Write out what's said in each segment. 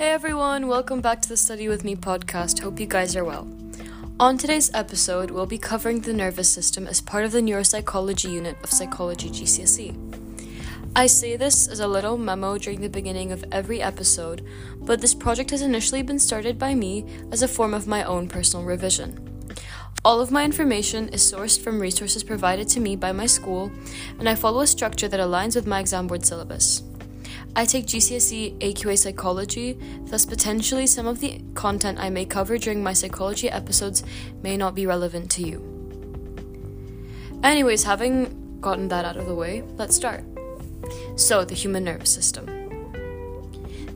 Hey everyone, welcome back to the Study With Me podcast. Hope you guys are well. On today's episode, we'll be covering the nervous system as part of the neuropsychology unit of Psychology GCSE. I say this as a little memo during the beginning of every episode, but this project has initially been started by me as a form of my own personal revision. All of my information is sourced from resources provided to me by my school, and I follow a structure that aligns with my exam board syllabus. I take GCSE AQA psychology, thus, potentially some of the content I may cover during my psychology episodes may not be relevant to you. Anyways, having gotten that out of the way, let's start. So, the human nervous system.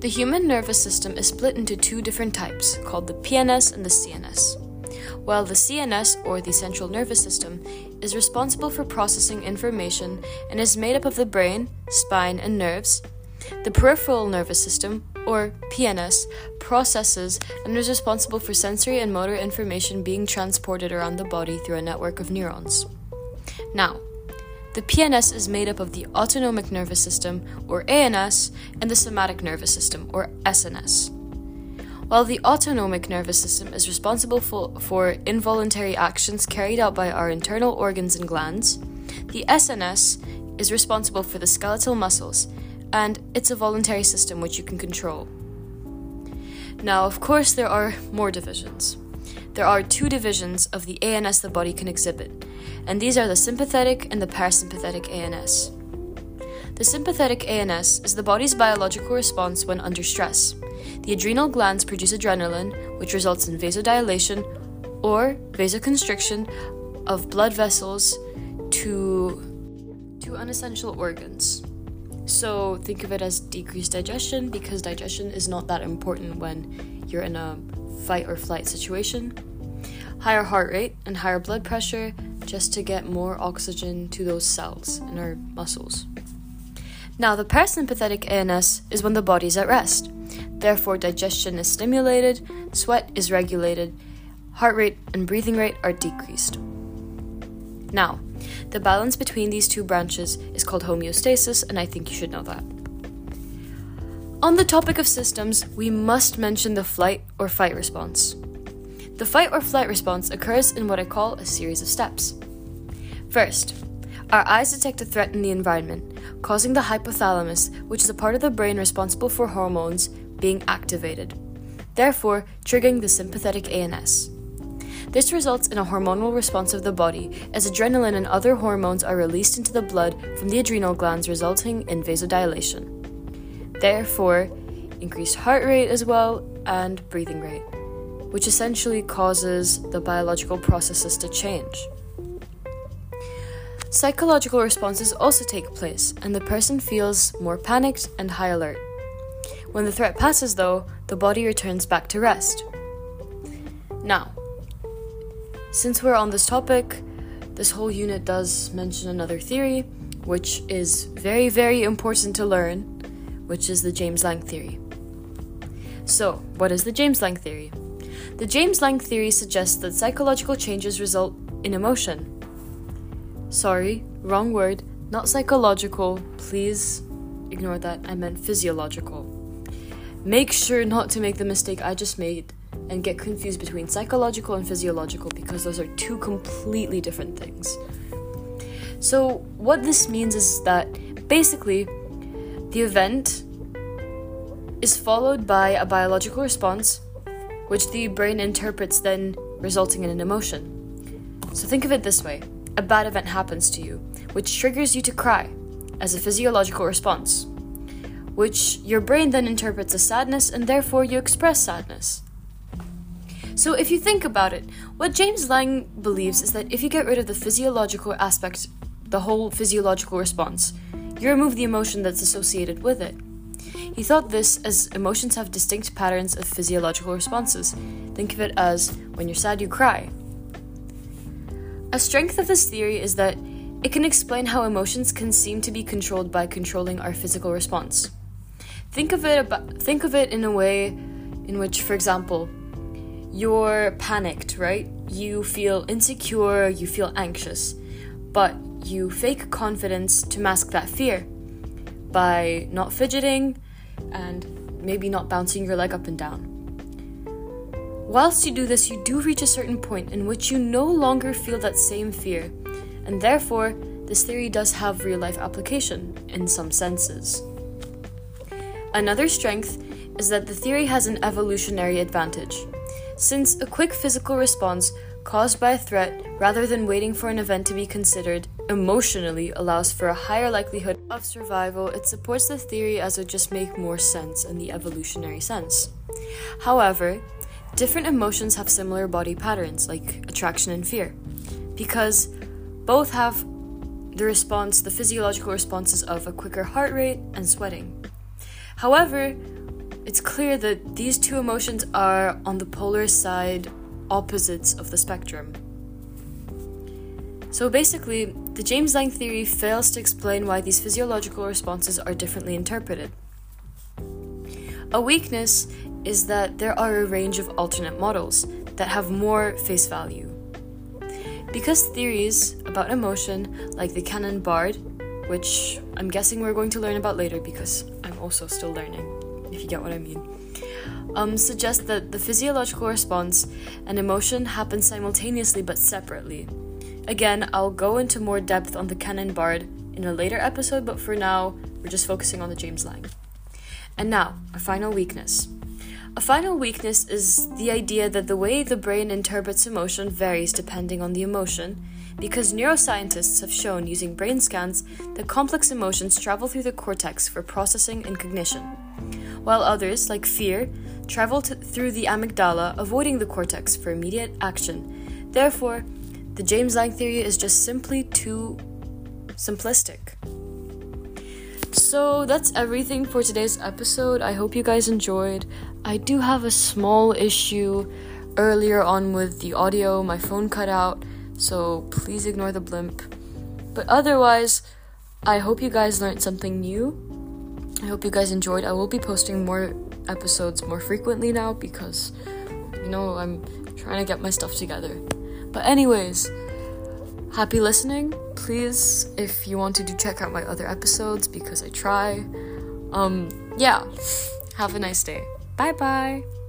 The human nervous system is split into two different types, called the PNS and the CNS. While the CNS, or the central nervous system, is responsible for processing information and is made up of the brain, spine, and nerves, the peripheral nervous system, or PNS, processes and is responsible for sensory and motor information being transported around the body through a network of neurons. Now, the PNS is made up of the autonomic nervous system, or ANS, and the somatic nervous system, or SNS. While the autonomic nervous system is responsible for, for involuntary actions carried out by our internal organs and glands, the SNS is responsible for the skeletal muscles, and it's a voluntary system which you can control. Now, of course, there are more divisions. There are two divisions of the ANS the body can exhibit, and these are the sympathetic and the parasympathetic ANS. The sympathetic ANS is the body's biological response when under stress. The adrenal glands produce adrenaline, which results in vasodilation or vasoconstriction of blood vessels to, to unessential organs. So think of it as decreased digestion because digestion is not that important when you're in a fight or flight situation. Higher heart rate and higher blood pressure just to get more oxygen to those cells in our muscles. Now, the parasympathetic ANS is when the body's at rest. Therefore, digestion is stimulated, sweat is regulated, heart rate and breathing rate are decreased. Now, the balance between these two branches is called homeostasis, and I think you should know that. On the topic of systems, we must mention the flight or fight response. The fight or flight response occurs in what I call a series of steps. First, our eyes detect a threat in the environment, causing the hypothalamus, which is a part of the brain responsible for hormones, being activated, therefore triggering the sympathetic ANS. This results in a hormonal response of the body as adrenaline and other hormones are released into the blood from the adrenal glands, resulting in vasodilation. Therefore, increased heart rate as well and breathing rate, which essentially causes the biological processes to change. Psychological responses also take place, and the person feels more panicked and high alert. When the threat passes, though, the body returns back to rest. Now, since we're on this topic, this whole unit does mention another theory, which is very, very important to learn, which is the James Lange theory. So, what is the James Lange theory? The James Lange theory suggests that psychological changes result in emotion. Sorry, wrong word, not psychological. Please ignore that. I meant physiological. Make sure not to make the mistake I just made and get confused between psychological and physiological because those are two completely different things. So, what this means is that basically the event is followed by a biological response, which the brain interprets, then resulting in an emotion. So, think of it this way a bad event happens to you, which triggers you to cry as a physiological response, which your brain then interprets as sadness, and therefore you express sadness. So, if you think about it, what James Lange believes is that if you get rid of the physiological aspect, the whole physiological response, you remove the emotion that's associated with it. He thought this as emotions have distinct patterns of physiological responses. Think of it as when you're sad, you cry. A strength of this theory is that it can explain how emotions can seem to be controlled by controlling our physical response. Think of it about, think of it in a way in which, for example, you're panicked, right? You feel insecure, you feel anxious, but you fake confidence to mask that fear by not fidgeting and maybe not bouncing your leg up and down. Whilst you do this, you do reach a certain point in which you no longer feel that same fear, and therefore, this theory does have real life application in some senses. Another strength is that the theory has an evolutionary advantage. Since a quick physical response caused by a threat rather than waiting for an event to be considered emotionally allows for a higher likelihood of survival, it supports the theory as it just make more sense in the evolutionary sense. However, different emotions have similar body patterns, like attraction and fear, because both have the response, the physiological responses of a quicker heart rate and sweating. However, it's clear that these two emotions are on the polar side opposites of the spectrum. So basically, the James Lange theory fails to explain why these physiological responses are differently interpreted. A weakness is that there are a range of alternate models that have more face value. Because theories about emotion, like the Cannon-Bard, which I'm guessing we're going to learn about later because I'm also still learning, if you get what I mean, um, suggest that the physiological response and emotion happen simultaneously but separately. Again, I'll go into more depth on the Cannon-Bard in a later episode, but for now, we're just focusing on the James Lange. And now, a final weakness. A final weakness is the idea that the way the brain interprets emotion varies depending on the emotion, because neuroscientists have shown using brain scans that complex emotions travel through the cortex for processing and cognition, while others, like fear, travel through the amygdala, avoiding the cortex for immediate action. Therefore, the James Lange theory is just simply too simplistic. So that's everything for today's episode. I hope you guys enjoyed. I do have a small issue earlier on with the audio. My phone cut out, so please ignore the blimp. But otherwise, I hope you guys learned something new. I hope you guys enjoyed. I will be posting more episodes more frequently now because, you know, I'm trying to get my stuff together. But, anyways, happy listening. Please, if you want to do, check out my other episodes because I try. Um, yeah, have a nice day. Bye bye.